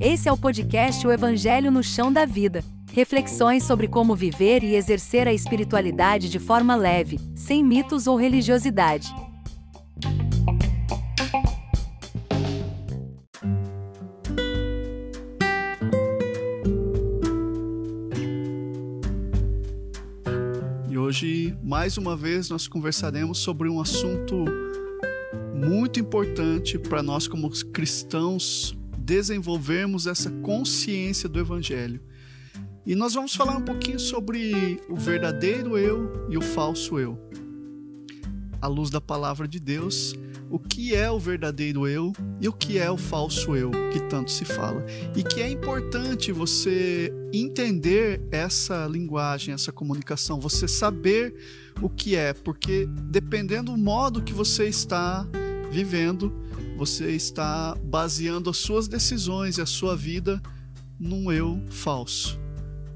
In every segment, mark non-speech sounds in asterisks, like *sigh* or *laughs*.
Esse é o podcast O Evangelho no Chão da Vida. Reflexões sobre como viver e exercer a espiritualidade de forma leve, sem mitos ou religiosidade. E hoje, mais uma vez, nós conversaremos sobre um assunto muito importante para nós, como cristãos, desenvolvermos essa consciência do Evangelho. E nós vamos falar um pouquinho sobre o verdadeiro eu e o falso eu. À luz da palavra de Deus, o que é o verdadeiro eu e o que é o falso eu, que tanto se fala. E que é importante você entender essa linguagem, essa comunicação, você saber o que é, porque dependendo do modo que você está vivendo, você está baseando as suas decisões e a sua vida num eu falso,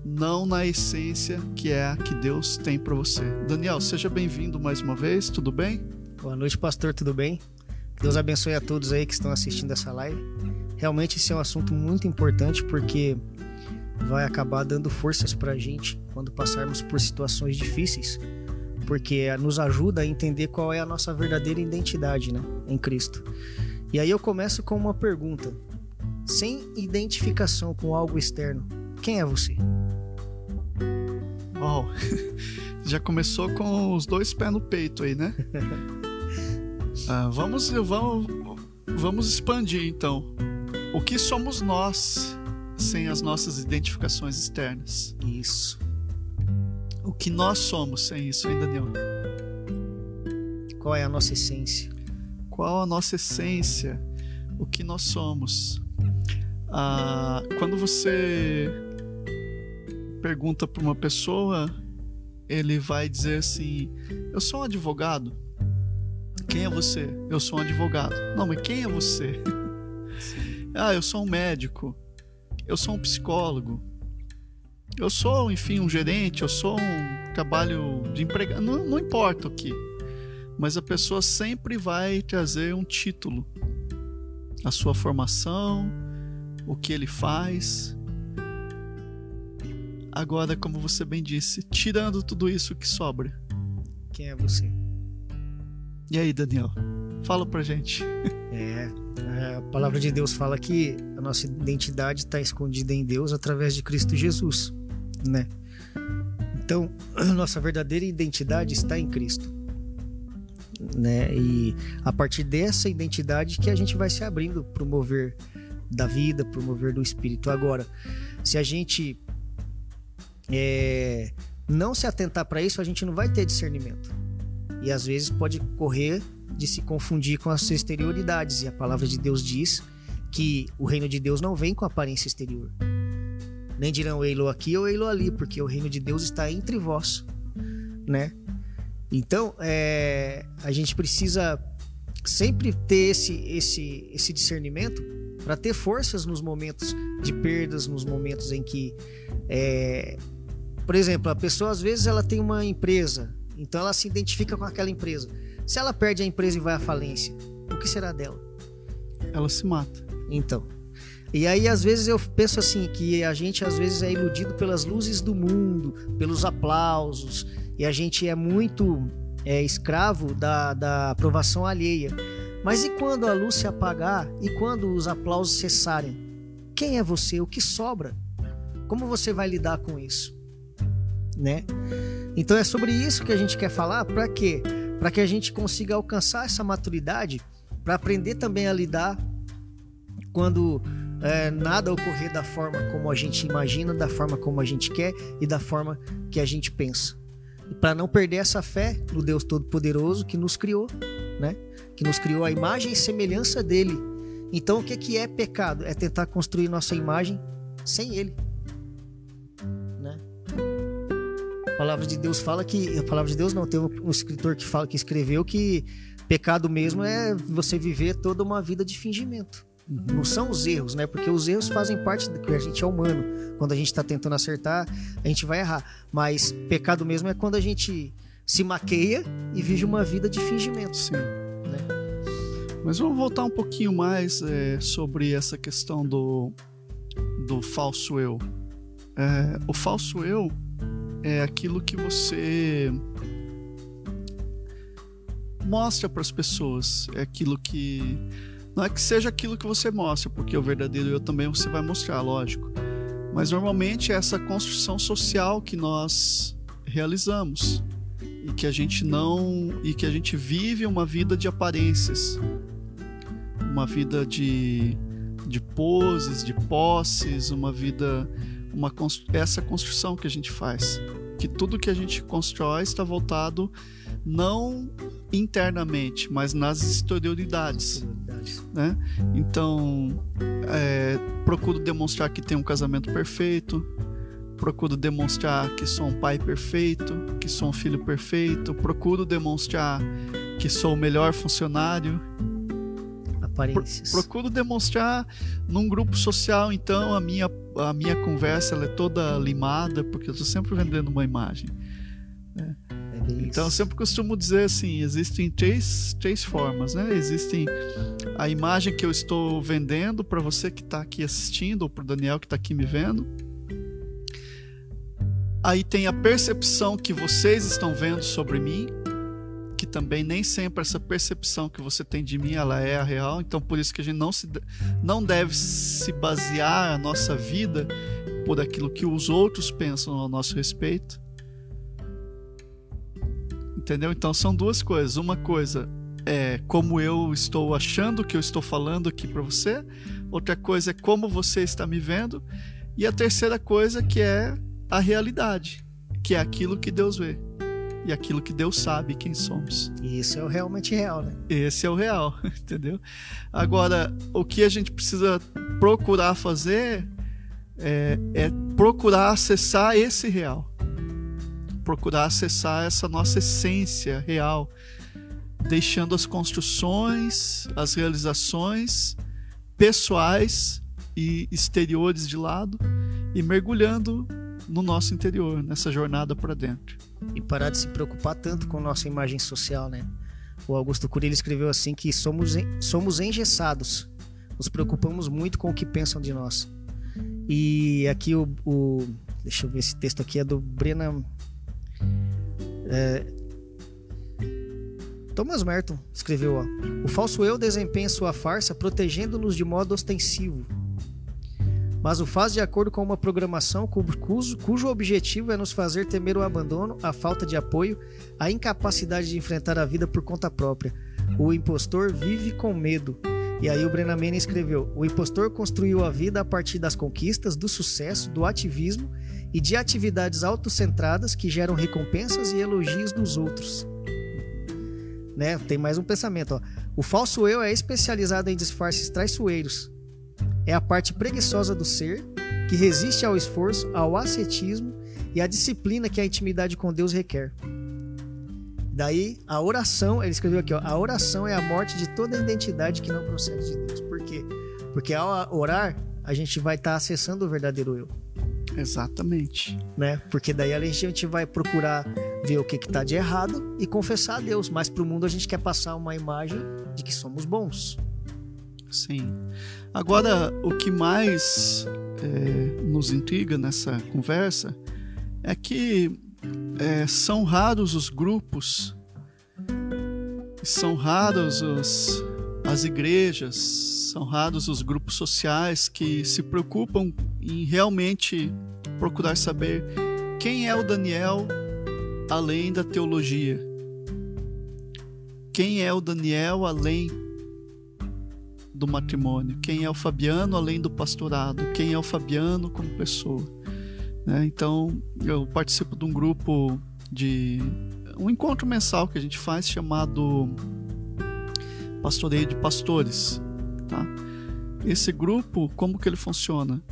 não na essência que é a que Deus tem para você. Daniel, seja bem-vindo mais uma vez, tudo bem? Boa noite, pastor, tudo bem? Que Deus abençoe a todos aí que estão assistindo essa live. Realmente esse é um assunto muito importante porque vai acabar dando forças para a gente quando passarmos por situações difíceis, porque nos ajuda a entender qual é a nossa verdadeira identidade né, em Cristo. E aí eu começo com uma pergunta. Sem identificação com algo externo, quem é você? Uau! *laughs* Já começou com os dois pés no peito aí, né? *laughs* ah, vamos, vamos, vamos expandir então. O que somos nós sem as nossas identificações externas? Isso. O que nós somos sem isso, hein, Daniel? Qual é a nossa essência? qual a nossa essência, o que nós somos. Ah, quando você pergunta para uma pessoa, ele vai dizer assim: Eu sou um advogado. Quem é você? Eu sou um advogado. Não, mas quem é você? *laughs* ah, eu sou um médico. Eu sou um psicólogo. Eu sou, enfim, um gerente. Eu sou um trabalho de empregado. Não, não importa o que mas a pessoa sempre vai trazer um título, a sua formação, o que ele faz. Agora, como você bem disse, tirando tudo isso que sobra. Quem é você? E aí, Daniel? Fala pra gente. *laughs* É, a palavra de Deus fala que a nossa identidade está escondida em Deus através de Cristo Jesus, né? Então, nossa verdadeira identidade está em Cristo né? E a partir dessa identidade que a gente vai se abrindo para o mover da vida, para o mover do espírito. Agora, se a gente é, não se atentar para isso, a gente não vai ter discernimento. E às vezes pode correr de se confundir com as exterioridades. E a palavra de Deus diz que o reino de Deus não vem com aparência exterior. Nem dirão Eilo aqui ou Eilo ali, porque o reino de Deus está entre vós, né? Então, é, a gente precisa sempre ter esse, esse, esse discernimento para ter forças nos momentos de perdas, nos momentos em que, é, por exemplo, a pessoa às vezes ela tem uma empresa, então ela se identifica com aquela empresa. Se ela perde a empresa e vai à falência, o que será dela? Ela se mata. Então. E aí às vezes eu penso assim que a gente às vezes é iludido pelas luzes do mundo, pelos aplausos, e a gente é muito é, escravo da, da aprovação alheia. Mas e quando a luz se apagar e quando os aplausos cessarem? Quem é você? O que sobra? Como você vai lidar com isso? Né? Então é sobre isso que a gente quer falar, para quê? Para que a gente consiga alcançar essa maturidade, para aprender também a lidar quando é, nada ocorrer da forma como a gente imagina, da forma como a gente quer e da forma que a gente pensa para não perder essa fé no Deus Todo-Poderoso que nos criou, né? Que nos criou a imagem e semelhança dele. Então, o que que é pecado? É tentar construir nossa imagem sem ele, né? A palavra de Deus fala que a palavra de Deus não tem um escritor que fala que escreveu que pecado mesmo é você viver toda uma vida de fingimento. Não são os erros, né? Porque os erros fazem parte do que a gente é humano. Quando a gente está tentando acertar, a gente vai errar. Mas pecado mesmo é quando a gente se maqueia e vive uma vida de fingimento. Sim. Né? Mas vamos voltar um pouquinho mais é, sobre essa questão do, do falso eu. É, o falso eu é aquilo que você mostra para as pessoas, é aquilo que não é que seja aquilo que você mostra, porque o verdadeiro eu também você vai mostrar, lógico. Mas normalmente é essa construção social que nós realizamos e que a gente não e que a gente vive uma vida de aparências, uma vida de de poses, de posses, uma vida uma essa construção que a gente faz, que tudo que a gente constrói está voltado não internamente, mas nas exterioridades. Né? Então, é, procuro demonstrar que tenho um casamento perfeito, procuro demonstrar que sou um pai perfeito, que sou um filho perfeito, procuro demonstrar que sou o melhor funcionário. Aparências. Pro, procuro demonstrar num grupo social, então, a minha, a minha conversa é toda limada, porque eu estou sempre vendendo uma imagem. Né? Então eu sempre costumo dizer assim, existem três, três formas, né? Existem a imagem que eu estou vendendo para você que está aqui assistindo, ou para o Daniel que está aqui me vendo. Aí tem a percepção que vocês estão vendo sobre mim, que também nem sempre essa percepção que você tem de mim ela é a real. Então por isso que a gente não se não deve se basear a nossa vida por aquilo que os outros pensam a nosso respeito Entendeu? Então são duas coisas. Uma coisa é como eu estou achando que eu estou falando aqui para você. Outra coisa é como você está me vendo. E a terceira coisa que é a realidade, que é aquilo que Deus vê e aquilo que Deus sabe quem somos. E isso é o realmente real, né? Esse é o real, *laughs* entendeu? Agora, o que a gente precisa procurar fazer é, é procurar acessar esse real procurar acessar essa nossa essência real, deixando as construções, as realizações pessoais e exteriores de lado e mergulhando no nosso interior, nessa jornada para dentro. E parar de se preocupar tanto com nossa imagem social, né? O Augusto Cury escreveu assim que somos, somos engessados, nos preocupamos muito com o que pensam de nós. E aqui o, o deixa eu ver esse texto aqui é do Brennan é... Thomas Merton escreveu: ó, O falso eu desempenha sua farsa protegendo-nos de modo ostensivo, mas o faz de acordo com uma programação cujo, cujo objetivo é nos fazer temer o abandono, a falta de apoio, a incapacidade de enfrentar a vida por conta própria. O impostor vive com medo. E aí o Brennan escreveu: O impostor construiu a vida a partir das conquistas, do sucesso, do ativismo e de atividades autocentradas que geram recompensas e elogios dos outros. Né? Tem mais um pensamento. Ó. O falso eu é especializado em disfarces traiçoeiros. É a parte preguiçosa do ser que resiste ao esforço, ao ascetismo e à disciplina que a intimidade com Deus requer. Daí, a oração, ele escreveu aqui, ó, a oração é a morte de toda identidade que não procede de Deus. Por quê? Porque ao orar, a gente vai estar tá acessando o verdadeiro eu. Exatamente. Né? Porque daí a gente vai procurar ver o que está de errado e confessar a Deus. Mas para o mundo a gente quer passar uma imagem de que somos bons. Sim. Agora, o que mais é, nos intriga nessa conversa é que é, são raros os grupos, são raros os, as igrejas, são raros os grupos sociais que se preocupam em realmente procurar saber quem é o Daniel além da teologia. Quem é o Daniel além do matrimônio? Quem é o Fabiano além do pastorado? Quem é o Fabiano como pessoa? Né? Então, eu participo de um grupo de um encontro mensal que a gente faz chamado Pastoreio de Pastores, tá? Esse grupo, como que ele funciona?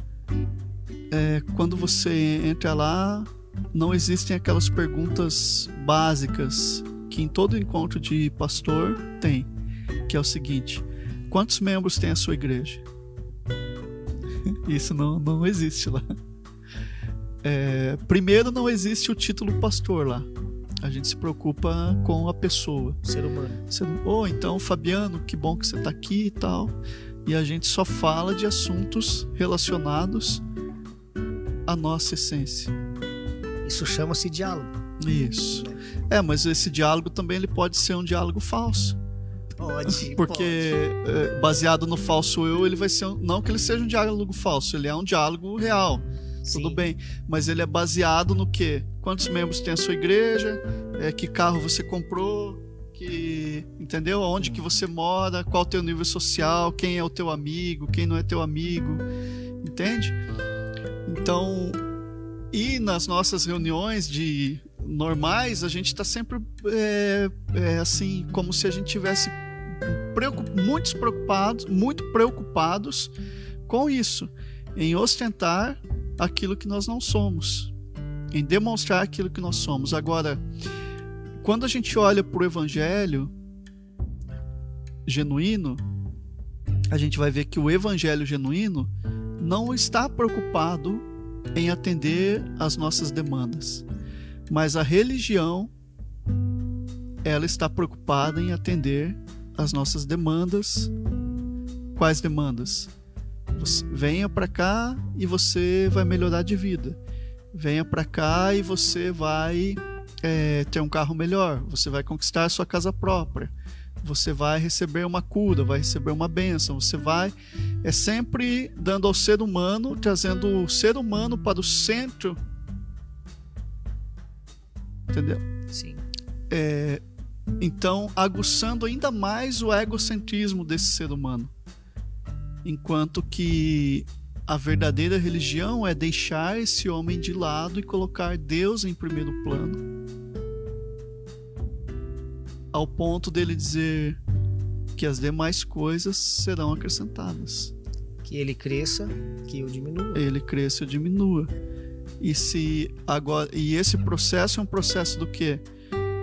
É, quando você entra lá, não existem aquelas perguntas básicas que em todo encontro de pastor tem, que é o seguinte: quantos membros tem a sua igreja? *laughs* Isso não, não existe lá. É, primeiro, não existe o título pastor lá. A gente se preocupa com a pessoa. Ser humano. Você não, oh, então, Fabiano, que bom que você está aqui e tal. E a gente só fala de assuntos relacionados à nossa essência. Isso chama-se diálogo. Isso. É, mas esse diálogo também ele pode ser um diálogo falso. Pode. *laughs* Porque pode. É, baseado no falso eu, ele vai ser um, não que ele seja um diálogo falso, ele é um diálogo real. Sim. Tudo bem, mas ele é baseado no quê? Quantos membros tem a sua igreja? É, que carro você comprou? Que entendeu? Aonde que você mora? Qual o teu nível social? Quem é o teu amigo? Quem não é teu amigo? Entende? Então, e nas nossas reuniões de normais, a gente está sempre é, é, assim, como se a gente tivesse preocup, muitos preocupados, muito preocupados com isso, em ostentar aquilo que nós não somos, em demonstrar aquilo que nós somos. Agora, quando a gente olha para o evangelho genuíno, a gente vai ver que o evangelho genuíno não está preocupado em atender às nossas demandas. Mas a religião ela está preocupada em atender às nossas demandas. Quais demandas? Venha para cá e você vai melhorar de vida. Venha para cá e você vai é, ter um carro melhor. Você vai conquistar a sua casa própria. Você vai receber uma cura, vai receber uma bênção. Você vai é sempre dando ao ser humano, trazendo o ser humano para o centro Entendeu? Sim. É, então, aguçando ainda mais o egocentrismo desse ser humano. Enquanto que a verdadeira religião é deixar esse homem de lado e colocar Deus em primeiro plano. Ao ponto dele dizer que as demais coisas serão acrescentadas. Que ele cresça, que eu diminua. Ele cresça e eu diminua. E se agora e esse processo é um processo do que?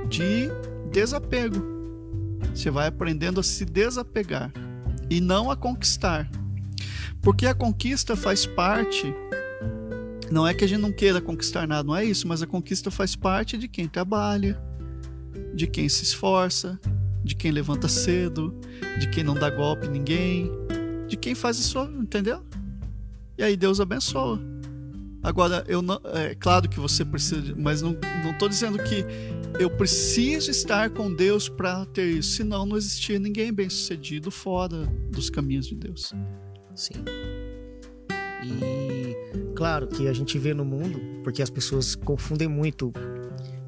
De desapego. Você vai aprendendo a se desapegar e não a conquistar. Porque a conquista faz parte não é que a gente não queira conquistar nada, não é isso, mas a conquista faz parte de quem trabalha, de quem se esforça, de quem levanta cedo, de quem não dá golpe em ninguém, de quem faz isso, entendeu? E aí Deus abençoa. Agora, eu não, é claro que você precisa, mas não estou dizendo que eu preciso estar com Deus para ter isso, senão não existia ninguém bem sucedido fora dos caminhos de Deus. Sim. E claro que a gente vê no mundo, porque as pessoas confundem muito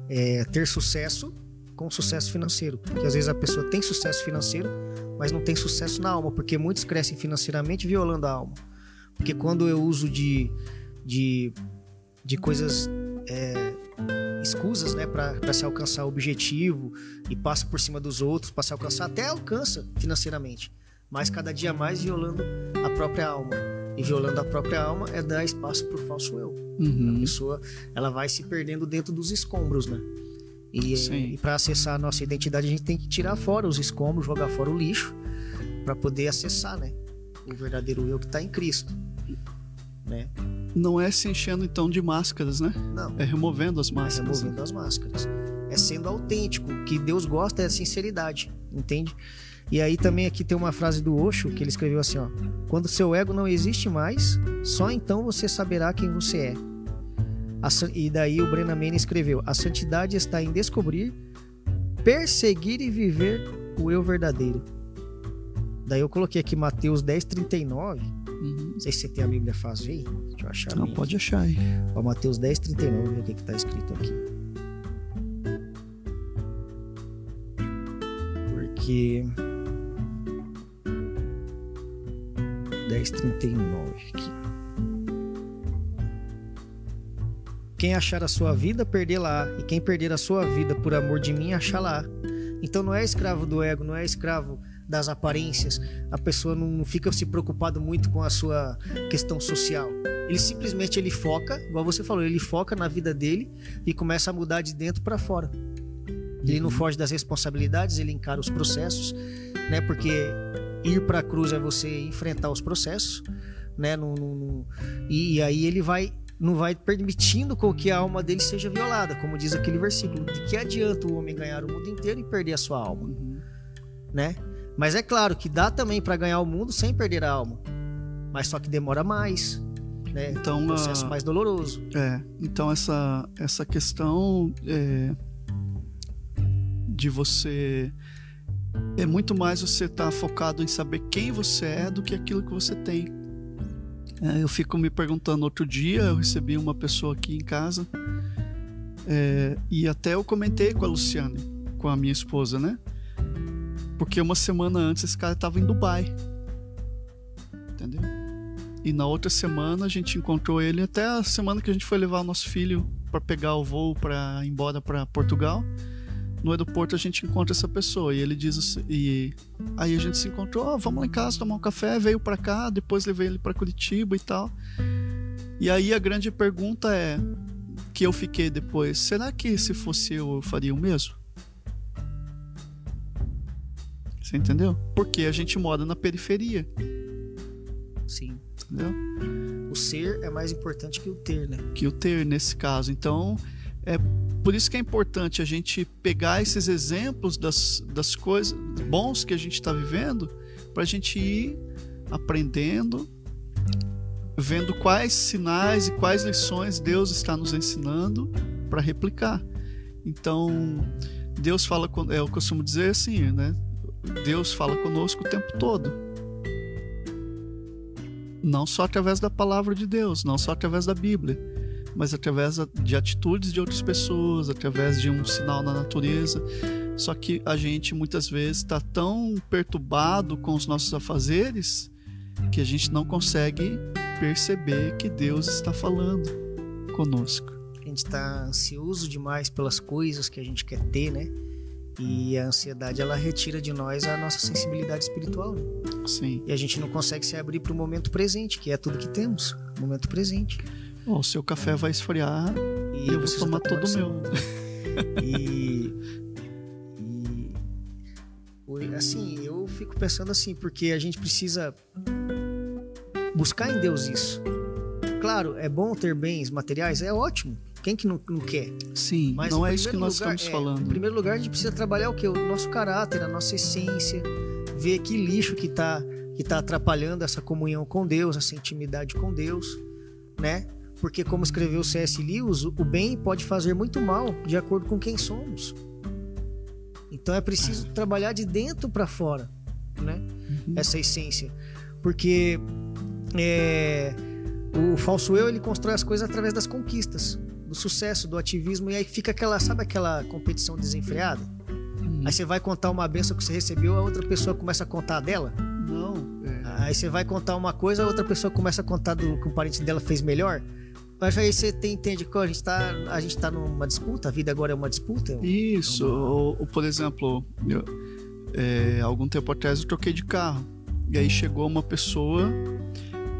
é, ter sucesso com sucesso financeiro. Porque às vezes a pessoa tem sucesso financeiro, mas não tem sucesso na alma, porque muitos crescem financeiramente violando a alma. Porque quando eu uso de de, de coisas é, escusas, né, para se alcançar o objetivo e passa por cima dos outros para se alcançar, até alcança financeiramente, mas cada dia mais violando a própria alma. E violando a própria alma é dar espaço para o falso eu. Uhum. A pessoa ela vai se perdendo dentro dos escombros, né? E, e para acessar a nossa identidade a gente tem que tirar fora os escombros, jogar fora o lixo para poder acessar, né? O verdadeiro eu que está em Cristo, né? Não é se enchendo então de máscaras, né? Não. É removendo as É máscaras. removendo as máscaras. É sendo autêntico. O que Deus gosta é a sinceridade, entende? E aí também aqui tem uma frase do Osho que ele escreveu assim, ó: Quando seu ego não existe mais, só então você saberá quem você é. A e daí o Brennan Manning escreveu: A santidade está em descobrir, perseguir e viver o eu verdadeiro. Daí eu coloquei aqui Mateus 10:39. Uhum. Não sei se você tem a Bíblia fácil aí. Deixa eu achar. Não, minha. pode achar aí. Ó, Mateus 10, 39, ver o que está escrito aqui. Porque. 10, 39 aqui. Quem achar a sua vida, perdê-la. E quem perder a sua vida por amor de mim, achá-la. Então não é escravo do ego, não é escravo das aparências. A pessoa não fica se preocupado muito com a sua questão social. Ele simplesmente ele foca, igual você falou, ele foca na vida dele e começa a mudar de dentro para fora. Ele não foge das responsabilidades, ele encara os processos, né? Porque ir para a cruz é você enfrentar os processos, né? Não- não- E, e aí ele vai não vai permitindo com que a alma dele seja violada, como diz aquele versículo. De que adianta o homem ganhar o mundo inteiro e perder a sua alma, Uhum. né? Mas é claro que dá também para ganhar o mundo sem perder a alma, mas só que demora mais, né? Então, um processo a- mais doloroso. É, então essa, essa questão é, de você. É muito mais você estar focado em saber quem você é do que aquilo que você tem. É, eu fico me perguntando, outro dia eu recebi uma pessoa aqui em casa é, e até eu comentei com a Luciane, com a minha esposa, né? Porque uma semana antes esse cara estava em Dubai. Entendeu? E na outra semana a gente encontrou ele até a semana que a gente foi levar o nosso filho para pegar o voo para ir embora para Portugal. No aeroporto a gente encontra essa pessoa e ele diz assim, e aí a gente se encontrou, "Ó, vamos lá em casa tomar um café, veio para cá, depois levei ele para Curitiba e tal. E aí a grande pergunta é que eu fiquei depois, será que se fosse eu eu faria o mesmo? Você entendeu? Porque a gente mora na periferia, Sim. entendeu? O ser é mais importante que o ter, né? que o ter nesse caso. Então, é por isso que é importante a gente pegar esses exemplos das, das coisas bons que a gente está vivendo para a gente ir aprendendo, vendo quais sinais e quais lições Deus está nos ensinando para replicar. Então, Deus fala, é, eu costumo dizer assim, né? Deus fala conosco o tempo todo. Não só através da palavra de Deus, não só através da Bíblia, mas através de atitudes de outras pessoas, através de um sinal na natureza. Só que a gente muitas vezes está tão perturbado com os nossos afazeres que a gente não consegue perceber que Deus está falando conosco. A gente tá ansioso demais pelas coisas que a gente quer ter, né? E a ansiedade ela retira de nós a nossa sensibilidade espiritual, né? Sim. E a gente não consegue se abrir para o momento presente, que é tudo que temos, momento presente. Ó, o seu café vai esfriar E eu vou tomar todo o meu. *laughs* E, e assim, eu fico pensando assim, porque a gente precisa buscar em Deus isso. Claro, é bom ter bens materiais, é ótimo. Quem que não, não quer? Sim, Mas não é isso que nós lugar- estamos é, falando. Em primeiro lugar, a gente precisa trabalhar o que? O nosso caráter, a nossa essência, ver que lixo que tá, que tá atrapalhando essa comunhão com Deus, essa intimidade com Deus, né? Porque como escreveu C.S. Lewis, o bem pode fazer muito mal de acordo com quem somos. Então é preciso trabalhar de dentro para fora, né? Uhum. Essa essência. Porque é, o falso eu ele constrói as coisas através das conquistas, do sucesso, do ativismo, e aí fica aquela, sabe aquela competição desenfreada? Hum. Aí você vai contar uma benção que você recebeu, a outra pessoa começa a contar dela. Não, é, Aí você vai contar uma coisa, a outra pessoa começa a contar do que o parente dela fez melhor. Mas aí você tem, entende que a gente, tá, a gente tá numa disputa, a vida agora é uma disputa. Isso, ou, ou, por exemplo, eu, é, algum tempo atrás eu troquei de carro. E aí chegou uma pessoa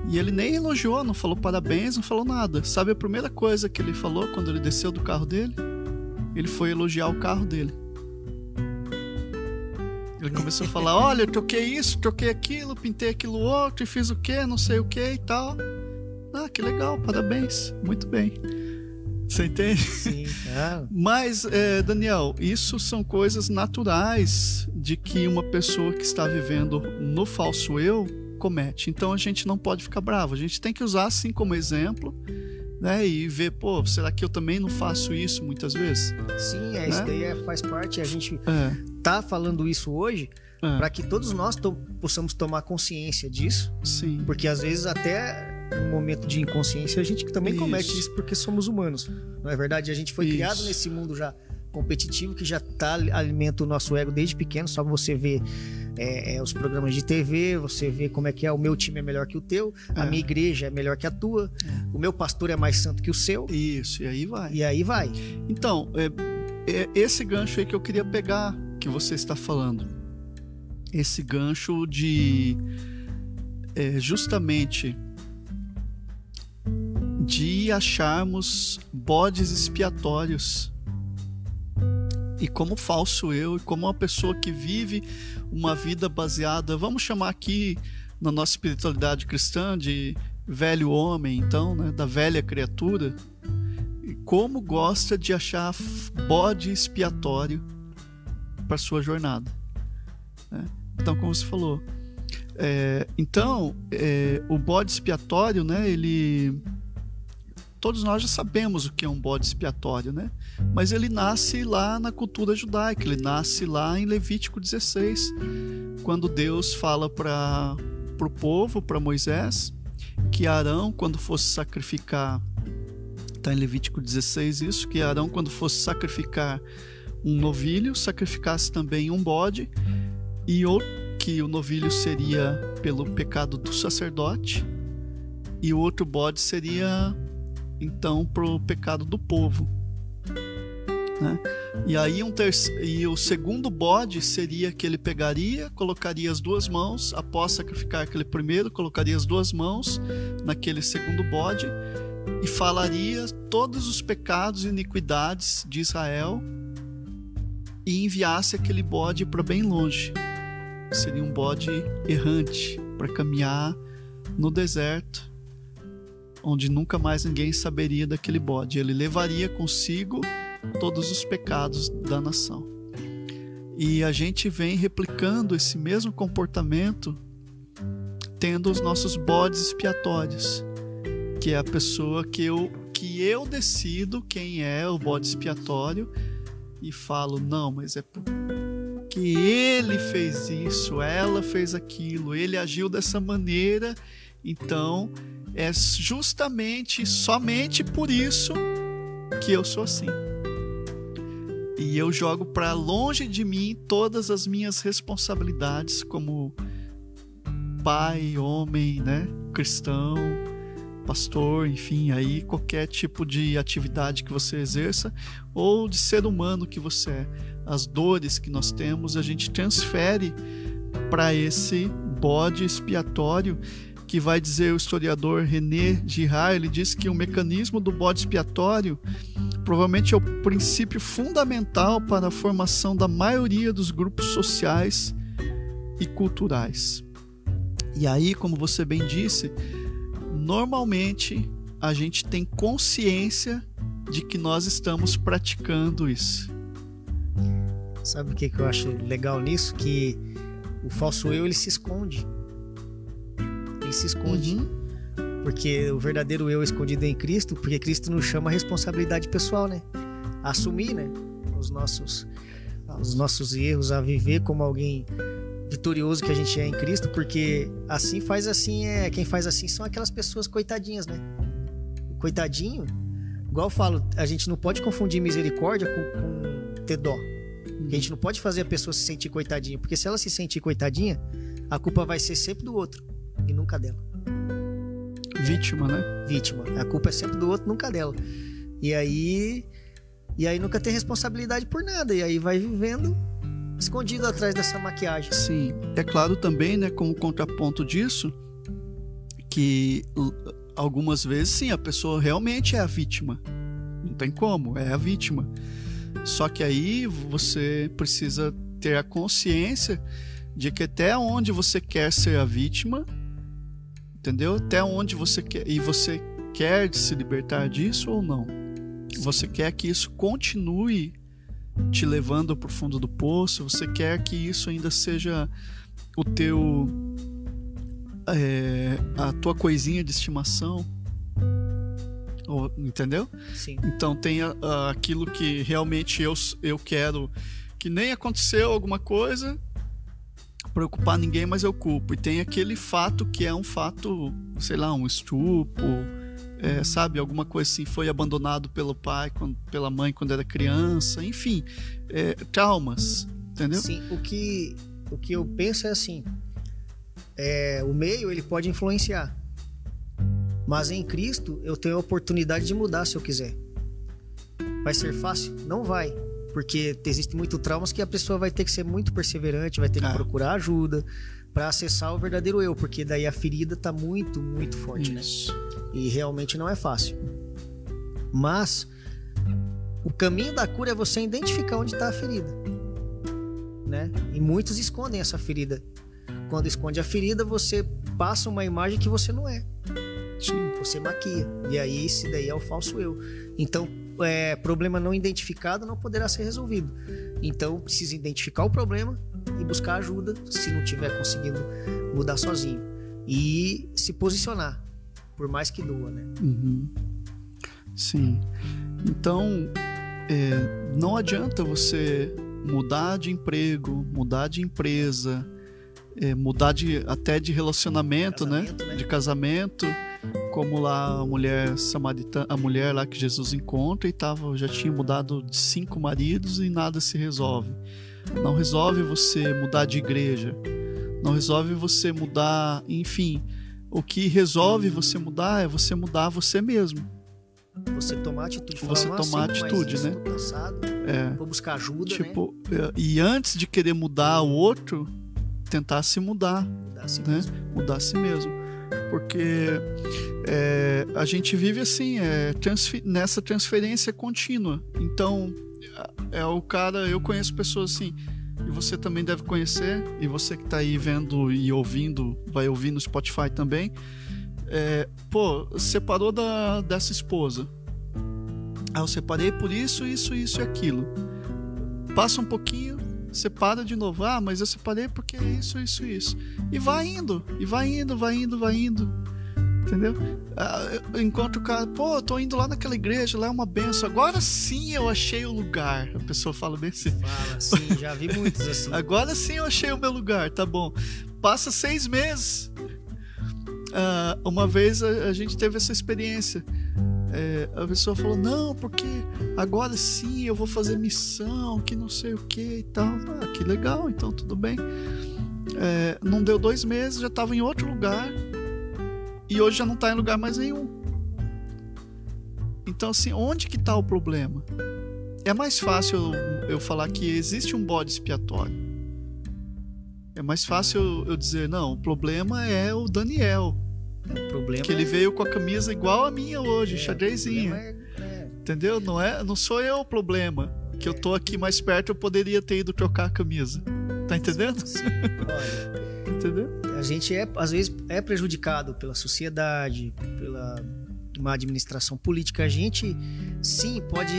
e ele nem elogiou, não falou parabéns, não falou nada. Sabe a primeira coisa que ele falou quando ele desceu do carro dele? Ele foi elogiar o carro dele. Ele começou a falar: Olha, eu troquei isso, troquei aquilo, pintei aquilo outro e fiz o que, não sei o que e tal. Ah, que legal, parabéns, muito bem. Você entende? Sim. Ah, *laughs* Mas, é, Daniel, isso são coisas naturais de que uma pessoa que está vivendo no falso eu comete. Então a gente não pode ficar bravo. A gente tem que usar assim como exemplo, né? E ver, pô, será que eu também não faço isso muitas vezes? sim, é, isso Né? daí é- faz parte. A gente É, tá falando isso hoje é, para que todos nós to- possamos tomar consciência disso, sim. porque às vezes até um momento de inconsciência a gente também Isso. comete isso porque somos humanos. Não é verdade? A gente foi Isso. criado nesse mundo já competitivo que já tá alimenta o nosso ego desde pequeno. Só você vê é, é, os programas de TV, você vê como é que é o meu time é melhor que o teu, a É. minha igreja é melhor que a tua, o meu pastor é mais santo que o seu. Isso, e aí vai. E aí vai. Então, é, é esse gancho aí que eu queria pegar que você está falando. Esse gancho de é, justamente de acharmos bodes expiatórios. E como falso eu, e como uma pessoa que vive uma vida baseada, vamos chamar aqui na nossa espiritualidade cristã de velho homem, então, né, da velha criatura, como gosta de achar bode expiatório para sua jornada. Né? Então, como você falou, é, então é, o bode expiatório, né, ele todos nós já sabemos o que é um bode expiatório, né? Mas ele nasce lá na cultura judaica, ele nasce lá em Levítico 16, quando Deus fala para o povo, para Moisés, que Arão, quando fosse sacrificar, está em Levítico 16 isso, que Arão, quando fosse sacrificar um novilho, sacrificasse também um bode, e ou, que o novilho seria pelo pecado do sacerdote, e o outro bode seria então para o pecado do povo. Né? E aí um e o segundo bode seria que ele pegaria, colocaria as duas mãos, após sacrificar aquele primeiro, colocaria as duas mãos naquele segundo bode e falaria todos os pecados e iniquidades de Israel e enviasse aquele bode para bem longe. Seria um bode errante para caminhar no deserto onde nunca mais ninguém saberia daquele bode. Ele levaria consigo todos os pecados da nação. E a gente vem replicando esse mesmo comportamento tendo os nossos bodes expiatórios, que é a pessoa que eu que eu decido quem é o bode expiatório e falo não, mas é porque ele fez isso, ela fez aquilo, ele agiu dessa maneira, então é justamente, somente por isso que eu sou assim. E eu jogo para longe de mim todas as minhas responsabilidades como pai, homem, né, cristão, pastor, enfim, aí qualquer tipo de atividade que você exerça ou de ser humano que você é. As dores que nós temos, a gente transfere para esse bode expiatório que vai dizer o historiador René Girard, ele diz que o mecanismo do bode expiatório provavelmente é o princípio fundamental para a formação da maioria dos grupos sociais e culturais. E aí, como você bem disse, normalmente a gente tem consciência de que nós estamos praticando isso. Sabe o que, eu acho legal nisso? Que o falso eu ele se esconde ele se esconde. Uhum. Porque o verdadeiro eu escondido em Cristo, porque Cristo nos chama a responsabilidade pessoal, né? A assumir, né? Os nossos, os nossos erros, a viver como alguém vitorioso que a gente é em Cristo, porque assim faz assim, é quem faz assim são aquelas pessoas coitadinhas, né? Coitadinho, igual eu falo, a gente não pode confundir misericórdia com, com ter dó. A gente não pode fazer a pessoa se sentir coitadinha, porque se ela se sentir coitadinha, a culpa vai ser sempre do outro e nunca dela. Vítima, né? Vítima. A culpa é sempre do outro, nunca dela. E aí. E aí nunca tem responsabilidade por nada. E aí vai vivendo escondido atrás dessa maquiagem. Sim. É claro também, né, como contraponto disso, que algumas vezes sim, a pessoa realmente é a vítima. Não tem como, é a vítima. Só que aí você precisa ter a consciência de que até onde você quer ser a vítima, entendeu? Até onde você quer e você quer se libertar disso ou não? Você quer que isso continue te levando para o fundo do poço? Você quer que isso ainda seja o teu é, a tua coisinha de estimação? Ou, entendeu? Sim. Então tem a, a, aquilo que realmente eu, eu quero que nem aconteceu alguma coisa preocupar ninguém, mas eu culpo. E tem aquele fato que é um fato, sei lá, um estupro, é, sabe, alguma coisa assim, foi abandonado pelo pai, quando, pela mãe quando era criança, enfim, é, traumas, entendeu? Sim, o que, o que eu penso é assim, é, o meio ele pode influenciar, mas em Cristo eu tenho a oportunidade de mudar se eu quiser. Vai ser fácil? Não vai. Porque existem muitos traumas que a pessoa vai ter que ser muito perseverante, vai ter que é. procurar ajuda para acessar o verdadeiro eu, porque daí a ferida tá muito, muito forte, né? Isso. né? E realmente não é fácil. Mas o caminho da cura é você identificar onde está a ferida, né? E muitos escondem essa ferida. Quando esconde a ferida, você passa uma imagem que você não é. você maquia. E aí esse daí é o falso eu. Então, é, problema não identificado não poderá ser resolvido. Então, precisa identificar o problema e buscar ajuda se não estiver conseguindo mudar sozinho. E se posicionar, por mais que doa, né? Uhum. Sim. Então, é, não adianta você mudar de emprego, mudar de empresa, é, mudar de, até de relacionamento, né? Casamento, né? De casamento, como lá a mulher samaritana, a mulher lá que Jesus encontra e tava, já tinha mudado de cinco maridos e nada se resolve. Não resolve você mudar de igreja, não resolve você mudar, enfim, o que resolve você mudar é você mudar você mesmo. Você tomar atitude. Você falar, "Não tomar mais atitude, né? Tô cansado, É. vou buscar ajuda, né? Tipo, é, e antes de querer mudar o outro, tentar se mudar, Mudar assim né? Mudar a si mesmo. Porque é, a gente vive assim, é, transfi- nessa transferência contínua. Então, é o cara, eu conheço pessoas assim, e você também deve conhecer, e você que tá aí vendo e ouvindo, vai ouvir no Spotify também. É, pô, separou da, dessa esposa. Ah, eu separei por isso, isso, isso e aquilo. Passa um pouquinho, separa de novo. Ah, mas eu separei porque é isso, isso, isso. E vai indo, e vai indo, vai indo, vai indo. Entendeu? Ah, encontro o cara, pô, eu tô indo lá naquela igreja, lá é uma benção. Agora sim eu achei o lugar. A pessoa fala bem assim. Fala assim, já vi muitos assim. *laughs* Agora sim eu achei o meu lugar, tá bom. Passa seis meses. Ah, uma vez a, a gente teve essa experiência. É, a pessoa falou: Não, porque agora sim eu vou fazer missão, que não sei o que e tal. Ah, que legal, então tudo bem. É, não deu dois meses, já estava em outro lugar e hoje já não está em lugar mais nenhum. Então, assim, onde que está o problema? É mais fácil eu, eu falar que existe um bode expiatório. É mais fácil eu, eu dizer, não, o problema é o Daniel, O problema que ele é- veio com a camisa igual a minha hoje, é, xadrezinha. é- é, Entendeu? Não é, não sou eu o problema. Que eu tô aqui mais perto, eu poderia ter ido trocar a camisa. Tá entendendo? sim. Olha, *laughs* Entendeu? a gente é, às vezes, é prejudicado pela sociedade, pela uma administração política. A gente, sim, pode,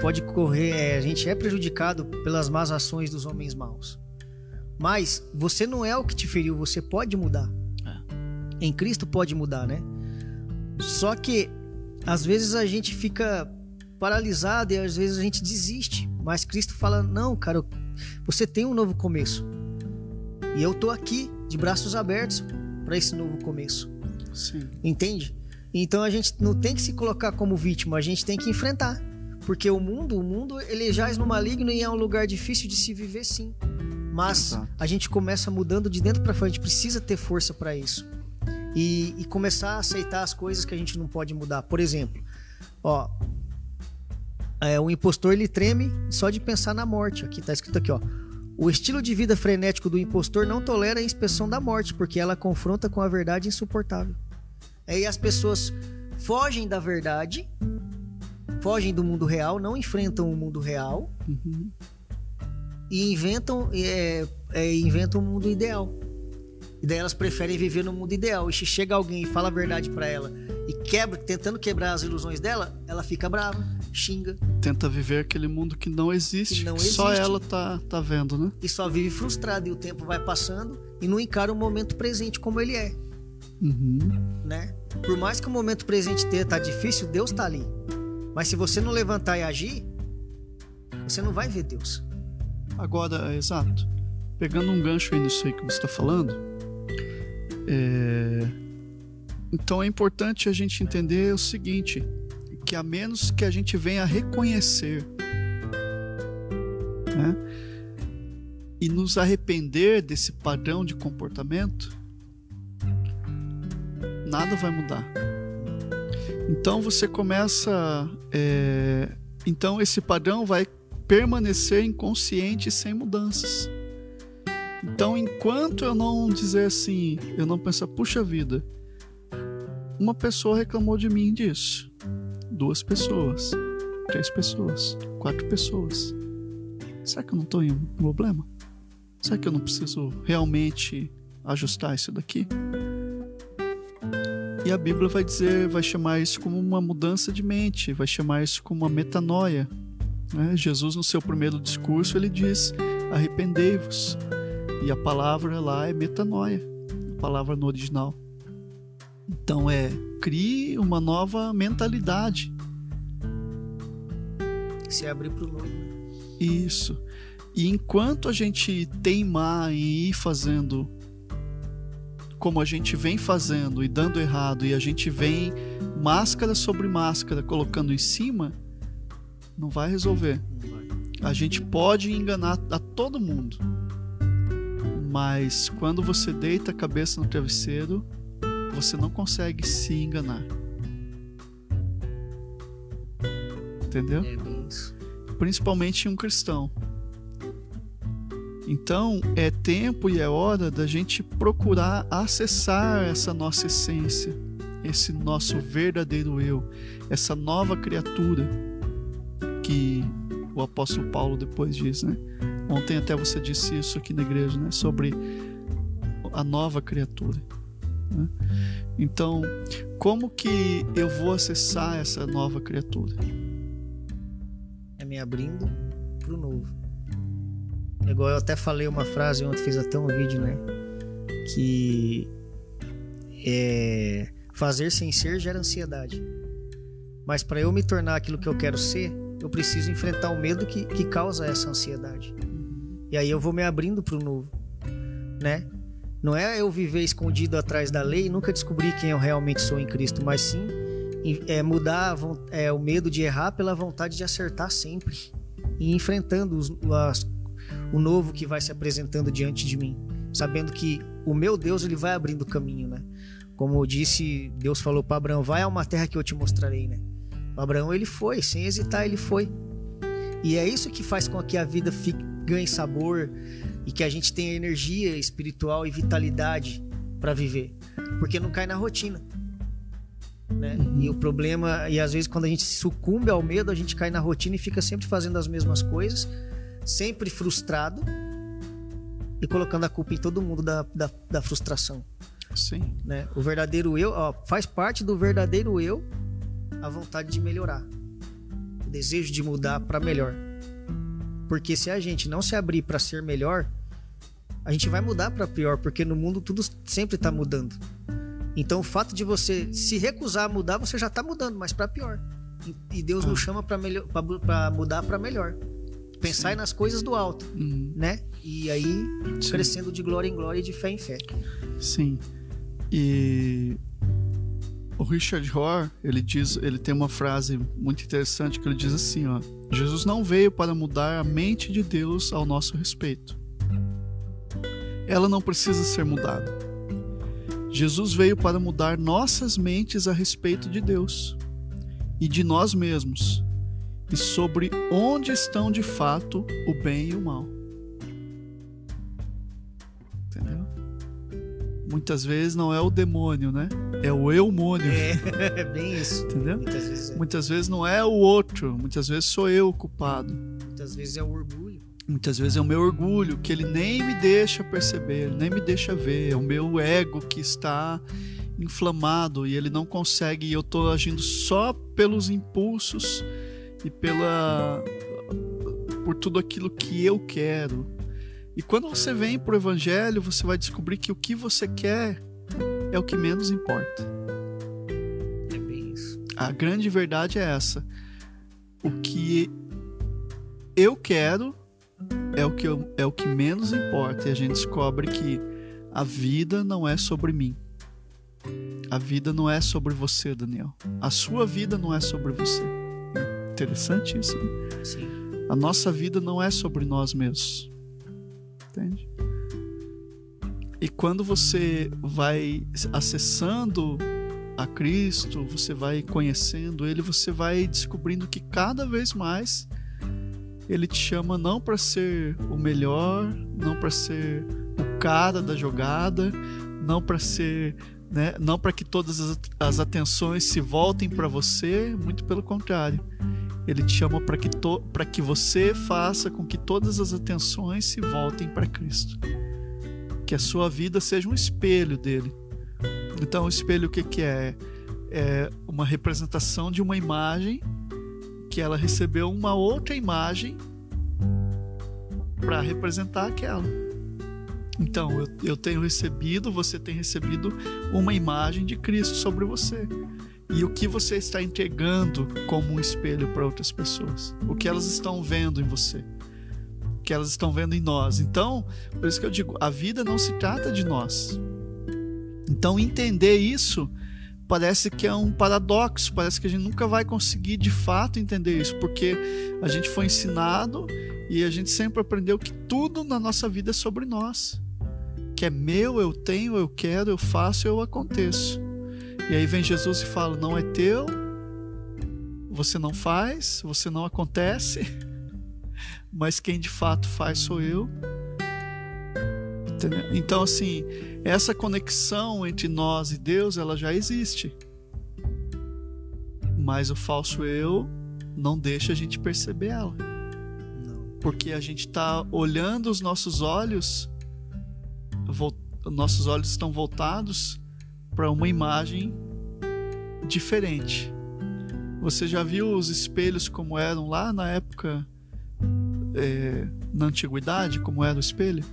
pode correr. é, a gente é prejudicado pelas más ações dos homens maus. Mas você não é o que te feriu, você pode mudar. Em Cristo pode mudar, né? Só que às vezes a gente fica paralisado e às vezes a gente desiste. Mas Cristo fala: não, cara, você tem um novo começo. E eu tô aqui, de braços abertos, para esse novo começo. Sim. Entende? Então a gente não tem que se colocar como vítima, a gente tem que enfrentar. Porque o mundo, o mundo, ele jaz no maligno e é um lugar difícil de se viver sim. Mas Exato. a gente começa mudando de dentro para fora, a gente precisa ter força para isso. E, e começar a aceitar as coisas que a gente não pode mudar. Por exemplo, ó, é, o impostor ele treme só de pensar na morte. Aqui tá escrito aqui, ó. O estilo de vida frenético do impostor não tolera a inspeção da morte, porque ela confronta com a verdade insuportável. Aí as pessoas fogem da verdade, fogem do mundo real, não enfrentam o mundo real Uhum. e inventam, é, é, inventam um mundo ideal. E daí elas preferem viver no mundo ideal. E se chega alguém e fala a verdade pra ela e quebra, tentando quebrar as ilusões dela, ela fica brava, xinga Tenta viver aquele mundo que não existe, Que não que só existe. ela tá, tá vendo, né? e só vive frustrada. E o tempo vai passando e não encara o momento presente como ele é, Uhum. né? Por mais que o momento presente tenha tá difícil, Deus tá ali. Mas se você não levantar e agir, você não vai ver Deus. Agora, é, exato. Pegando um gancho aí nisso aí que você está falando, é, então é importante a gente entender o seguinte: que a menos que a gente venha reconhecer né, e nos arrepender desse padrão de comportamento, nada vai mudar. Então você começa. é, então esse padrão vai permanecer inconsciente sem mudanças. Então, enquanto eu não dizer assim, eu não pensar, puxa vida, uma pessoa reclamou de mim disso, duas pessoas, três pessoas, quatro pessoas. Será que eu não estou em um problema? Será que eu não preciso realmente ajustar isso daqui? E a Bíblia vai dizer, vai chamar isso como uma mudança de mente, vai chamar isso como uma metanoia. Né? Jesus, no seu primeiro discurso, ele diz: arrependei-vos. E a palavra lá é metanoia, a palavra no original. Então é crie uma nova mentalidade. Se abrir para o novo. Né? Isso. E enquanto a gente teimar em ir fazendo como a gente vem fazendo e dando errado, e a gente vem máscara sobre máscara colocando em cima, não vai resolver. A gente pode enganar a todo mundo, mas quando você deita a cabeça no travesseiro, você não consegue se enganar. Entendeu? É. Principalmente um cristão. Então é tempo e é hora da gente procurar acessar essa nossa essência, esse nosso verdadeiro eu, essa nova criatura que o apóstolo Paulo depois diz, né? Ontem até você disse isso aqui na igreja, né? Sobre a nova criatura. Né? Então, como que eu vou acessar essa nova criatura? É me abrindo para o novo. Igual eu até falei uma frase ontem, fiz até um vídeo, né? Que é, fazer sem ser gera ansiedade. Mas para eu me tornar aquilo que eu quero ser, eu preciso enfrentar o medo que, que causa essa ansiedade. E aí eu vou me abrindo para o novo, né? Não é eu viver escondido atrás da lei e nunca descobrir quem eu realmente sou em Cristo, mas sim é mudar é, o medo de errar pela vontade de acertar sempre e enfrentando os, as, o novo que vai se apresentando diante de mim, sabendo que o meu Deus ele vai abrindo o caminho, né? Como disse, Deus falou para Abraão: "Vai a uma terra que eu te mostrarei", né? O Abraão ele foi, sem hesitar ele foi. E é isso que faz com que a vida fique, ganhe sabor e que a gente tenha energia espiritual e vitalidade para viver, porque não cai na rotina. Né? E o problema, e às vezes quando a gente sucumbe ao medo, a gente cai na rotina e fica sempre fazendo as mesmas coisas sempre frustrado e colocando a culpa em todo mundo da, da, da frustração. Sim. Né? O verdadeiro eu, ó, faz parte do verdadeiro eu a vontade de melhorar, o desejo de mudar para melhor. Porque se a gente não se abrir para ser melhor, a gente vai mudar para pior, porque no mundo tudo sempre está mudando. Então o fato de você se recusar a mudar, você já está mudando, mas para pior. E Deus ah. nos chama para mudar para melhor pensar nas coisas do alto, uhum. né? E aí Sim. crescendo de glória em glória e de fé em fé. Sim. E o Richard Rohr, ele diz, ele tem uma frase muito interessante que ele diz assim, ó: Jesus não veio para mudar a mente de Deus ao nosso respeito. Ela não precisa ser mudada. Jesus veio para mudar nossas mentes a respeito de Deus e de nós mesmos, e sobre onde estão de fato o bem e o mal. Muitas vezes não é o demônio, né? É o eumônio. É, é *laughs* bem isso. Entendeu? Muitas vezes, é. muitas vezes não é o outro, muitas vezes sou eu o culpado. Muitas vezes é o orgulho. Muitas vezes é o meu orgulho que ele nem me deixa perceber, nem me deixa ver. É o meu ego que está inflamado e ele não consegue. E eu estou agindo só pelos impulsos e pela por tudo aquilo que eu quero. E quando você vem para o evangelho, você vai descobrir que o que você quer é o que menos importa. É bem isso. A grande verdade é essa. O que eu quero é o que, eu, é o que menos importa. E a gente descobre que a vida não é sobre mim. A vida não é sobre você, Daniel. A sua vida não é sobre você interessante isso. Né? Sim. A nossa vida não é sobre nós mesmos. Entende? E quando você vai acessando a Cristo, você vai conhecendo Ele, você vai descobrindo que cada vez mais Ele te chama não para ser o melhor, não para ser o cara da jogada, não para ser né? Não para que todas as, as atenções se voltem para você, muito pelo contrário. Ele te chama para que, para que você faça com que todas as atenções se voltem para Cristo. Que a sua vida seja um espelho dele. Então, o espelho o que, que é? É uma representação de uma imagem que ela recebeu uma outra imagem para representar aquela. Então, eu, eu tenho recebido, você tem recebido uma imagem de Cristo sobre você. E o que você está entregando como um espelho para outras pessoas? O que elas estão vendo em você? O que elas estão vendo em nós? Então, por isso que eu digo, a vida não se trata de nós. Então, entender isso parece que é um paradoxo, parece que a gente nunca vai conseguir de fato entender isso, porque a gente foi ensinado e a gente sempre aprendeu que tudo na nossa vida é sobre nós. Que é meu, eu tenho, eu quero, eu faço, eu aconteço. E aí vem Jesus e fala: não é teu, você não faz, você não acontece, *laughs* mas quem de fato faz sou eu. Entendeu? Então, assim, essa conexão entre nós e Deus, ela já existe. Mas o falso eu não deixa a gente perceber ela. Porque a gente está olhando os nossos olhos, nossos olhos estão voltados para uma imagem diferente. Você já viu os espelhos como eram lá na época, é, na antiguidade, como era o espelho?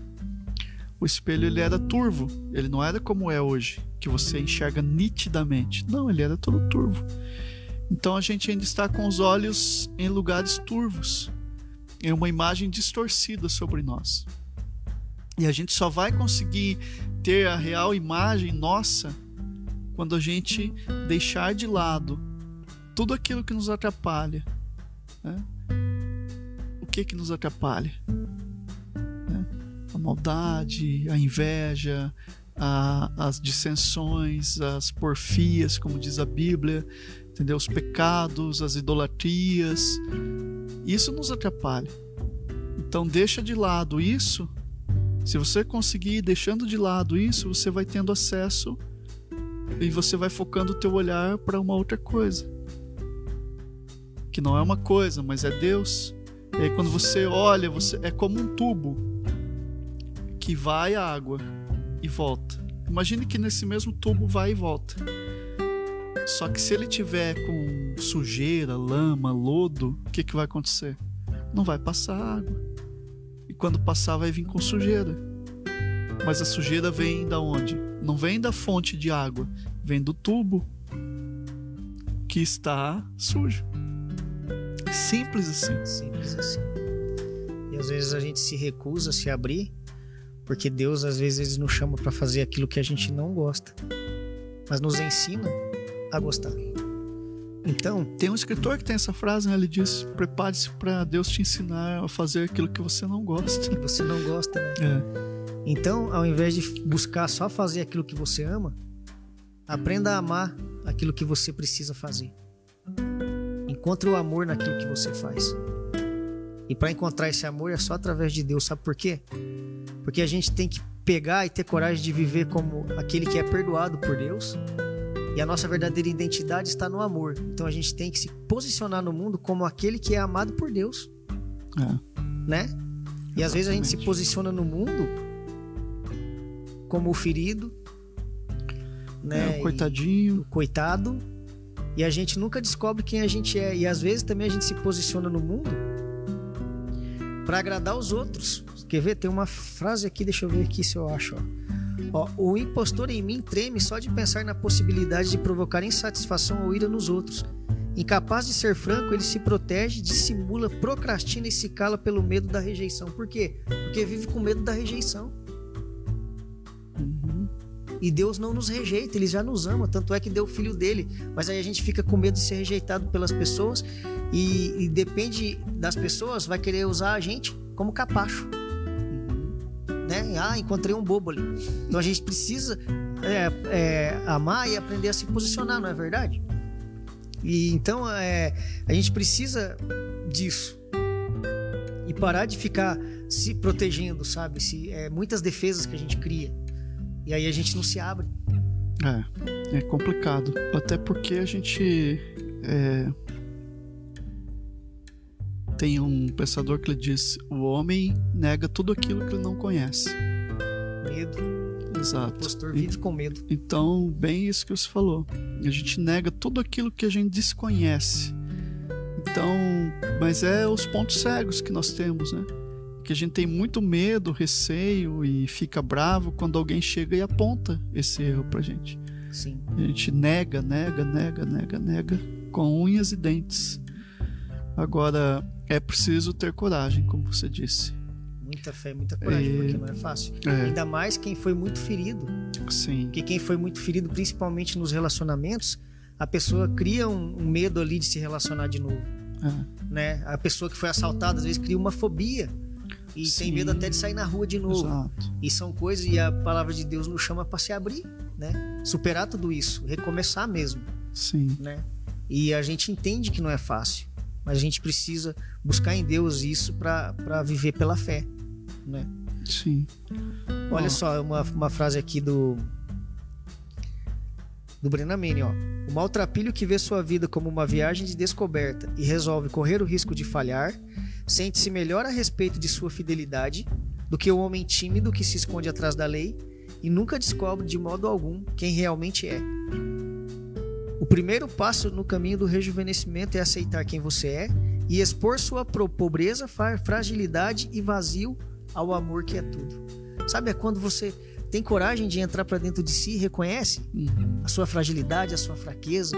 o espelho ele era turvo, ele não era como é hoje, que você enxerga nitidamente. Não, ele era todo turvo. Então a gente ainda está com os olhos em lugares turvos, em uma imagem distorcida sobre nós. E a gente só vai conseguir ter a real imagem nossa quando a gente deixar de lado tudo aquilo que nos atrapalha. Né? O que que nos atrapalha? a maldade, a inveja, a, as dissensões, as porfias, como diz a Bíblia, entendeu? Os pecados, as idolatrias. Isso nos atrapalha. Então deixa de lado isso. Se você conseguir deixando de lado isso, você vai tendo acesso e você vai focando o teu olhar para uma outra coisa. Que não é uma coisa, mas é Deus. E aí quando você olha, você é como um tubo que vai a água e volta. Imagine que nesse mesmo tubo vai e volta. Só que se ele tiver com sujeira, lama, lodo, o que, que vai acontecer? Não vai passar água. E quando passar, vai vir com sujeira. Mas a sujeira vem da onde? Não vem da fonte de água, vem do tubo que está sujo. Simples assim. Simples assim. E às vezes a gente se recusa a se abrir porque Deus às vezes nos chama para fazer aquilo que a gente não gosta, mas nos ensina a gostar. Então, tem um escritor que tem essa frase, né? Ele diz: "Prepare-se para Deus te ensinar a fazer aquilo que você não gosta". Que você não gosta, né? É. Então, ao invés de buscar só fazer aquilo que você ama, aprenda a amar aquilo que você precisa fazer. Encontre o amor naquilo que você faz. E para encontrar esse amor é só através de Deus, sabe por quê? Porque a gente tem que pegar e ter coragem de viver como aquele que é perdoado por Deus. E a nossa verdadeira identidade está no amor. Então a gente tem que se posicionar no mundo como aquele que é amado por Deus. É. Né? E às vezes a gente se posiciona no mundo como o ferido, né? É, o coitadinho. O coitado. E a gente nunca descobre quem a gente é. E às vezes também a gente se posiciona no mundo para agradar os outros. Quer ver? Tem uma frase aqui, deixa eu ver aqui se eu acho. Ó. Ó, o impostor em mim treme só de pensar na possibilidade de provocar insatisfação ou ira nos outros. Incapaz de ser franco, ele se protege, dissimula, procrastina e se cala pelo medo da rejeição. Por quê? Porque vive com medo da rejeição. E Deus não nos rejeita, Ele já nos ama, tanto é que deu o filho dele. Mas aí a gente fica com medo de ser rejeitado pelas pessoas e, e depende das pessoas, vai querer usar a gente como capacho né? Ah, encontrei um bobo ali. Então a gente precisa é, é, amar e aprender a se posicionar, não é verdade? E então é, a gente precisa disso e parar de ficar se protegendo, sabe? Se, é, muitas defesas que a gente cria e aí a gente não se abre. É, é complicado. Até porque a gente é, tem um pensador que ele diz: o homem nega tudo aquilo que ele não conhece. Medo. Exato. O impostor vive com medo. Então, bem isso que você falou. A gente nega tudo aquilo que a gente desconhece. Então, mas é os pontos cegos que nós temos, né? Que a gente tem muito medo, receio e fica bravo quando alguém chega e aponta esse erro pra gente. Sim. A gente nega, nega, nega, nega, nega, com unhas e dentes. Agora, é preciso ter coragem, como você disse. Muita fé, muita coragem, É. porque não é fácil. É. Ainda mais quem foi muito ferido. Sim, Porque quem foi muito ferido, principalmente nos relacionamentos, a pessoa cria um, um medo ali de se relacionar de novo. é, Né? A pessoa que foi assaltada, às vezes, cria uma fobia. E Sim. tem medo até de sair na rua de novo. exato. E são coisas, e a palavra de Deus nos chama para se abrir, né? Superar tudo isso, recomeçar mesmo, Sim, né? E a gente entende que não é fácil, mas a gente precisa buscar em Deus isso para viver pela fé, né? sim. Olha Ó. só, uma, uma frase aqui do do Brenamene, ó. O maltrapilho que vê sua vida como uma viagem de descoberta e resolve correr o risco de falhar, sente-se melhor a respeito de sua fidelidade do que o homem tímido que se esconde atrás da lei e nunca descobre de modo algum quem realmente é. O primeiro passo no caminho do rejuvenescimento é aceitar quem você é e expor sua pobreza, fragilidade e vazio ao amor que é tudo. Sabe, é quando você tem coragem de entrar para dentro de si, reconhece Uhum. a sua fragilidade, a sua fraqueza,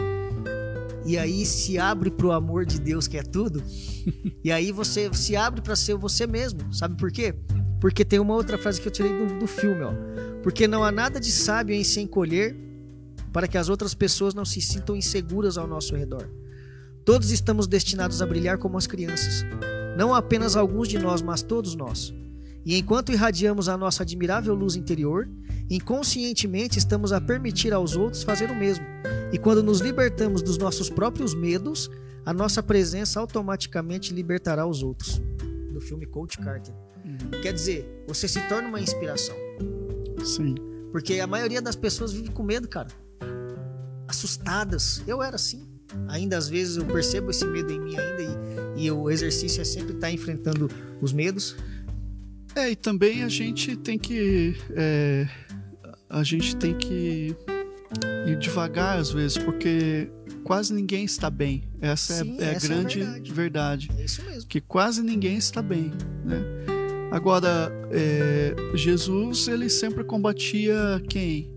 e aí se abre pro amor de Deus que é tudo. e aí você *laughs* se abre para ser você mesmo. Sabe por quê? Porque tem uma outra frase que eu tirei do, do filme, ó. Porque não há nada de sábio em se encolher para que as outras pessoas não se sintam inseguras ao nosso redor. Todos estamos destinados a brilhar como as crianças. Não apenas alguns de nós, mas todos nós. E enquanto irradiamos a nossa admirável luz interior, inconscientemente estamos a permitir aos outros fazer o mesmo. E quando nos libertamos dos nossos próprios medos, a nossa presença automaticamente libertará os outros. Do filme Coach Carter. Uhum. Quer dizer, você se torna uma inspiração. Sim, Porque a maioria das pessoas vive com medo, cara. Assustadas. Eu era assim. Ainda às vezes eu percebo esse medo em mim ainda e, e o exercício é sempre estar enfrentando os medos. É, e também a gente tem que. é, a gente tem que ir devagar às vezes, porque quase ninguém está bem. Essa Sim, é, é a essa é a grande verdade. verdade. É isso mesmo. Que quase ninguém está bem, né? Agora, é, Jesus, ele sempre combatia quem?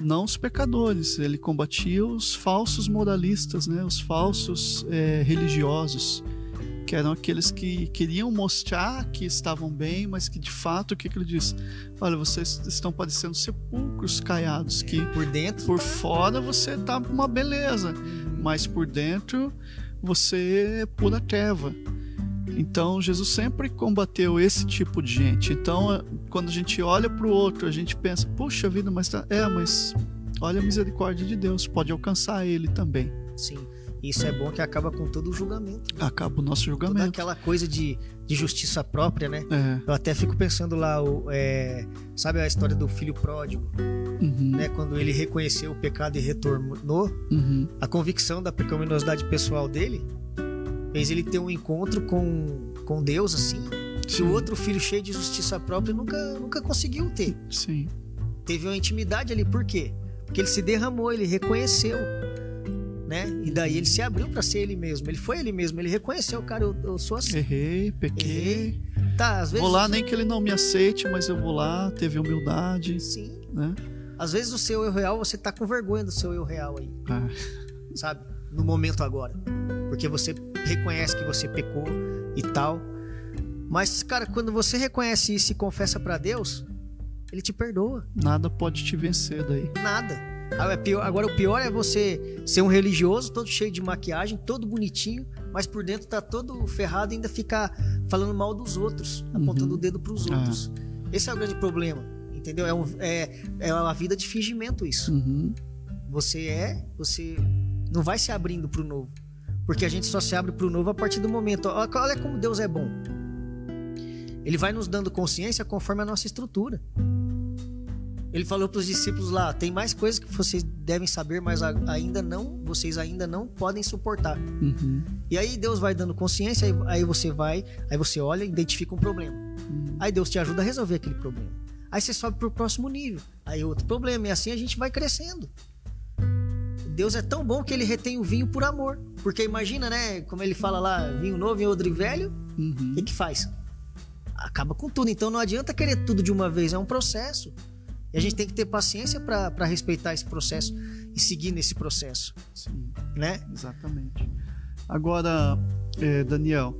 Não os pecadores, ele combatia os falsos moralistas, né? Os falsos é, religiosos que eram aqueles que queriam mostrar que estavam bem, mas que de fato o que, que ele diz? Olha, vocês estão parecendo sepulcros caiados, que Por dentro. por fora você tá uma beleza, mas por dentro você é pura treva. Então Jesus sempre combateu esse tipo de gente. Então eh, quando a gente olha para o outro, a gente pensa, puxa vida, mas tá... é, mas olha a misericórdia de Deus, pode alcançar ele também. Sim. Isso é bom que acaba com todo o julgamento. Acaba o nosso Toda julgamento. aquela coisa de, de justiça própria, né? É. Eu até fico pensando lá, o, é, sabe a história do filho pródigo, Uhum, né? Quando ele reconheceu o pecado e retornou, uhum, a convicção da pecaminosidade pessoal dele fez ele ter um encontro com, com Deus, assim, que sim, o outro filho cheio de justiça própria nunca, nunca conseguiu ter. sim, Teve uma intimidade ali, por quê? Porque ele se derramou, ele reconheceu, né? E daí ele se abriu para ser ele mesmo. Ele foi ele mesmo, ele reconheceu, cara, eu, eu sou assim. errei, pequei. Tá, às vezes. Vou lá, nem que ele não me aceite, mas eu vou lá, teve humildade, Sim. né? Às vezes o seu eu real, você tá com vergonha do seu eu real aí, Ah, sabe? No momento agora. Porque você reconhece que você pecou e tal. Mas, cara, quando você reconhece isso e confessa para Deus, ele te perdoa. nada pode te vencer daí. Nada. Ah, é Agora, o pior é você ser um religioso, todo cheio de maquiagem, todo bonitinho, mas por dentro tá todo ferrado e ainda ficar falando mal dos outros, apontando Uhum. o dedo pros Ah. outros. Esse é o grande problema, entendeu? É, um- é, é uma vida de fingimento isso. Uhum, Você é, você não vai se abrindo pro novo. Porque a gente só se abre pro novo a partir do momento. Olha olha como Deus é bom. Ele vai nos dando consciência conforme a nossa estrutura. Ele falou para os discípulos lá: tem mais coisas que vocês devem saber, mas ainda não, vocês ainda não podem suportar. uhum, E aí Deus vai dando consciência, aí, aí você vai, aí você olha, identifica um problema. uhum. Aí Deus te ajuda a resolver aquele problema. Aí você sobe pro próximo nível. Aí outro problema. E assim a gente vai crescendo. Deus é tão bom que ele retém o vinho por amor. Porque imagina, né? Como ele fala lá, vinho novo e odre velho. Uhum. O que, que faz? Acaba com tudo. Então não adianta querer tudo de uma vez. É um processo. E a gente tem que ter paciência para respeitar esse processo e seguir nesse processo. Sim, Né? exatamente. Agora, eh, Daniel,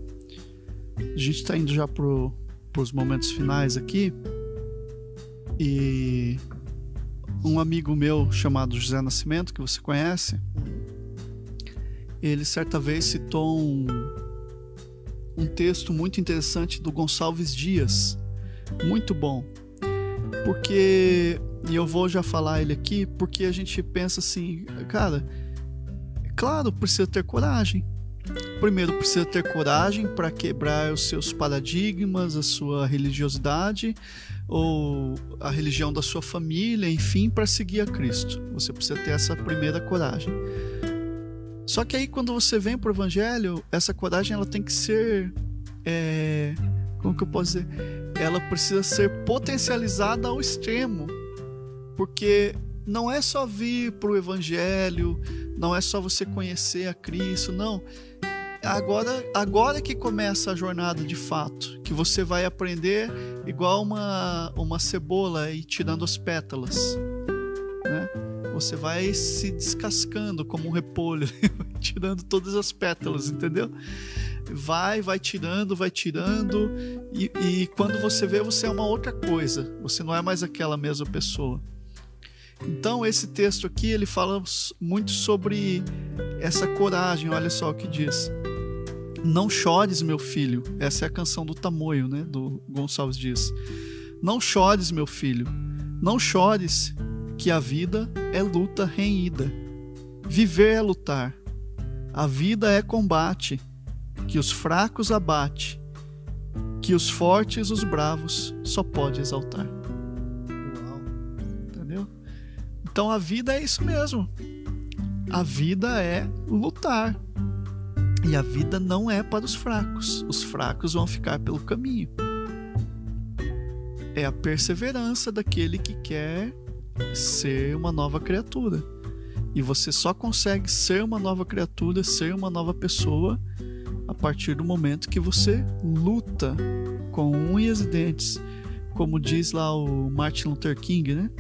a gente está indo já pro, pros momentos finais aqui. E um amigo meu chamado José Nascimento, que você conhece, ele certa vez citou um, um texto muito interessante do Gonçalves Dias. Muito bom. Porque, e eu vou já falar ele aqui, porque a gente pensa assim, cara, claro, precisa ter coragem. Primeiro, precisa ter coragem para quebrar os seus paradigmas, a sua religiosidade ou a religião da sua família, enfim, para seguir a Cristo. Você precisa ter essa primeira coragem. Só que aí, quando você vem para o Evangelho, essa coragem ela tem que ser. é, como que eu posso dizer? Ela precisa ser potencializada ao extremo. Porque não é só vir para o Evangelho, não é só você conhecer a Cristo, não. Agora, agora que começa a jornada de fato, que você vai aprender igual uma, uma cebola e tirando as pétalas? Você vai se descascando como um repolho, *laughs* tirando todas as pétalas, entendeu? Vai, vai tirando, vai tirando, e, e quando você vê, você é uma outra coisa. Você não é mais aquela mesma pessoa. Então, esse texto aqui, ele fala muito sobre essa coragem. Olha só o que diz. Não chores, meu filho. Essa é a canção do Tamoio, né? Do Gonçalves Dias. Não chores, meu filho. Não chores, que a vida é luta renhida. Viver é lutar. A vida é combate, que os fracos abate, que os fortes, os bravos, só pode exaltar. Uau. Entendeu? Então a vida é isso mesmo. A vida é lutar. E a vida não é para os fracos. Os fracos vão ficar pelo caminho. É a perseverança daquele que quer ser uma nova criatura. E você só consegue ser uma nova criatura, ser uma nova pessoa, a partir do momento que você luta com unhas e dentes. Como diz lá o Martin Luther King, né?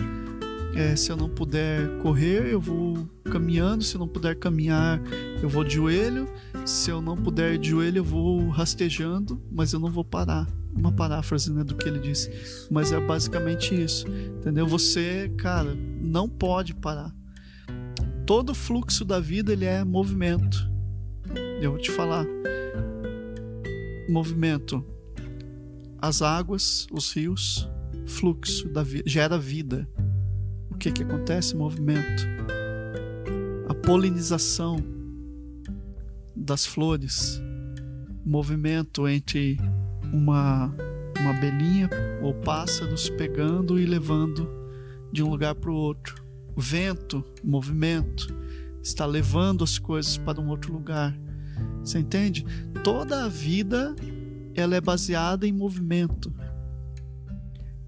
É, se eu não puder correr, eu vou caminhando. Se eu não puder caminhar, eu vou de joelho. Se eu não puder de joelho, eu vou rastejando, mas eu não vou parar. Uma paráfrase né, do que ele disse. Mas é basicamente isso. Entendeu? Você, cara, não pode parar. Todo fluxo da vida ele é movimento. Eu vou te falar. Movimento. As águas, os rios, fluxo da vida, gera vida o que, que acontece? Movimento. A polinização das flores. Movimento entre uma, uma abelhinha ou pássaros pegando e levando de um lugar para o outro. O vento, movimento, está levando as coisas para um outro lugar. Você entende? Toda a vida ela é baseada em movimento.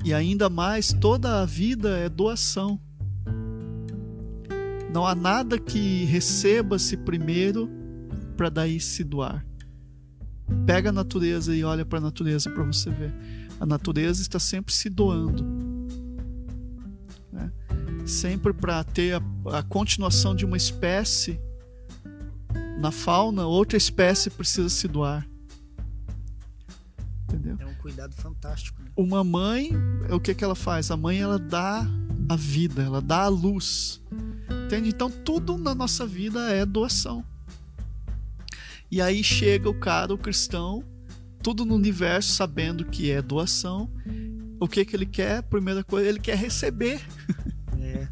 E ainda mais, toda a vida é doação. Não há nada que receba-se primeiro para daí se doar. Pega a natureza e olha para a natureza para você ver. A natureza está sempre se doando. Né? Sempre para ter a, a continuação de uma espécie na fauna, outra espécie precisa se doar. Entendeu? É um cuidado fantástico. né? uma mãe, o que que ela faz? A mãe ela dá a vida, ela dá a luz. Entende? Então tudo na nossa vida é doação. E aí chega o cara, o cristão, tudo no universo sabendo que é doação. O que que ele quer? Primeira coisa, ele quer receber. É.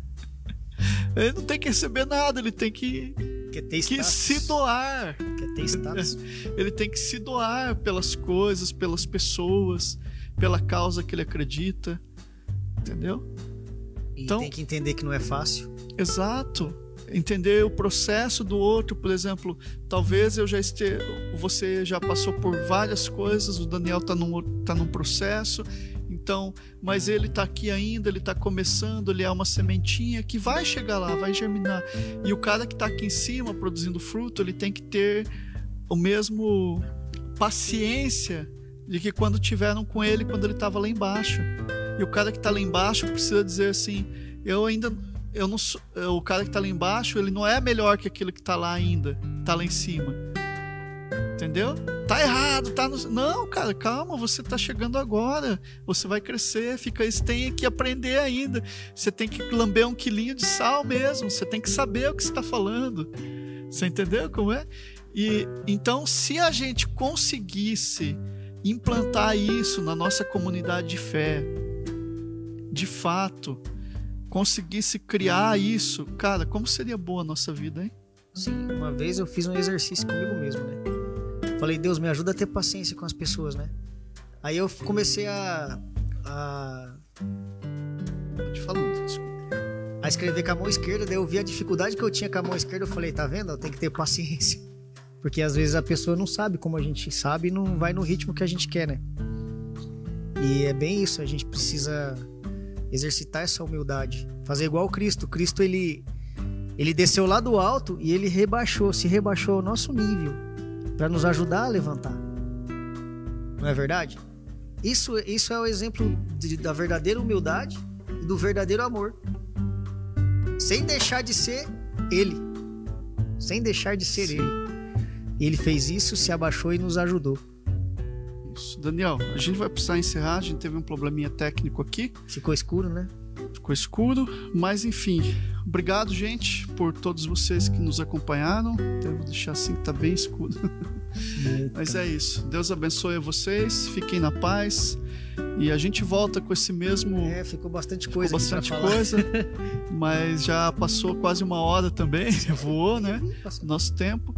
Ele não tem que receber nada, ele tem que, Quer ter que se doar. Quer ter status. Ele tem que se doar pelas coisas, pelas pessoas, pela causa que ele acredita. Entendeu? E Então- tem que entender que não é fácil. Exato. Entender o processo do outro, por exemplo, talvez eu já esteja, você já passou por várias coisas, o Daniel está num, tá num processo, então, mas ele está aqui ainda, ele está começando, ele é uma sementinha que vai chegar lá, vai germinar. E o cara que está aqui em cima produzindo fruto, ele tem que ter o mesmo paciência de que quando tiveram com ele quando ele estava lá embaixo. E o cara que está lá embaixo precisa dizer assim: eu ainda eu não sou, o cara que está lá embaixo, ele não é melhor que aquele que está lá ainda, está lá em cima. Entendeu? Tá errado, tá no... Não, cara, calma, você tá chegando agora. Você vai crescer, fica isso, tem que aprender ainda. Você tem que lamber um quilinho de sal mesmo, você tem que saber o que está falando. Você entendeu como é? E então, se a gente conseguisse implantar isso na nossa comunidade de fé, de fato, conseguisse criar isso, cara, como seria boa a nossa vida, hein? Sim, uma vez eu fiz um exercício comigo mesmo, né? Falei, Deus, me ajuda a ter paciência com as pessoas, né? Aí eu comecei a. a... Te falando, desculpa. A escrever com a mão esquerda, daí eu vi a dificuldade que eu tinha com a mão esquerda, eu falei, tá vendo? Tenho que ter paciência. *laughs* Porque às vezes a pessoa não sabe como a gente sabe e não vai no ritmo que a gente quer, né? E é bem isso, a gente precisa exercitar essa humildade, fazer igual Cristo. Cristo ele ele desceu lá do alto e ele rebaixou, se rebaixou ao nosso nível para nos ajudar a levantar. Não é verdade? Isso, isso é o exemplo de, da verdadeira humildade e do verdadeiro amor. Sem deixar de ser ele. Sem deixar de ser Sim. ele. Ele fez isso, se abaixou e nos ajudou. Isso. Daniel, a gente vai precisar encerrar, a gente teve um probleminha técnico aqui. Ficou escuro, né? Ficou escuro, mas enfim. Obrigado, gente, por todos vocês que nos acompanharam. Devo deixar assim que tá bem escuro. *laughs* mas é isso. Deus abençoe vocês, fiquem na paz. E a gente volta com esse mesmo. É, ficou bastante coisa. Ficou bastante coisa. *laughs* mas já passou quase uma hora também. *laughs* Voou, né? Nosso tempo.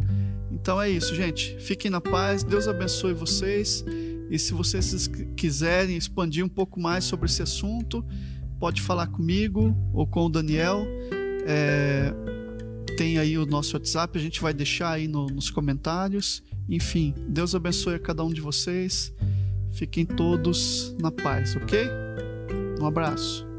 Então é isso, gente. Fiquem na paz. Deus abençoe vocês. E se vocês quiserem expandir um pouco mais sobre esse assunto, pode falar comigo ou com o Daniel. É, tem aí o nosso WhatsApp, a gente vai deixar aí no, nos comentários. Enfim, Deus abençoe a cada um de vocês. Fiquem todos na paz, ok? Um abraço.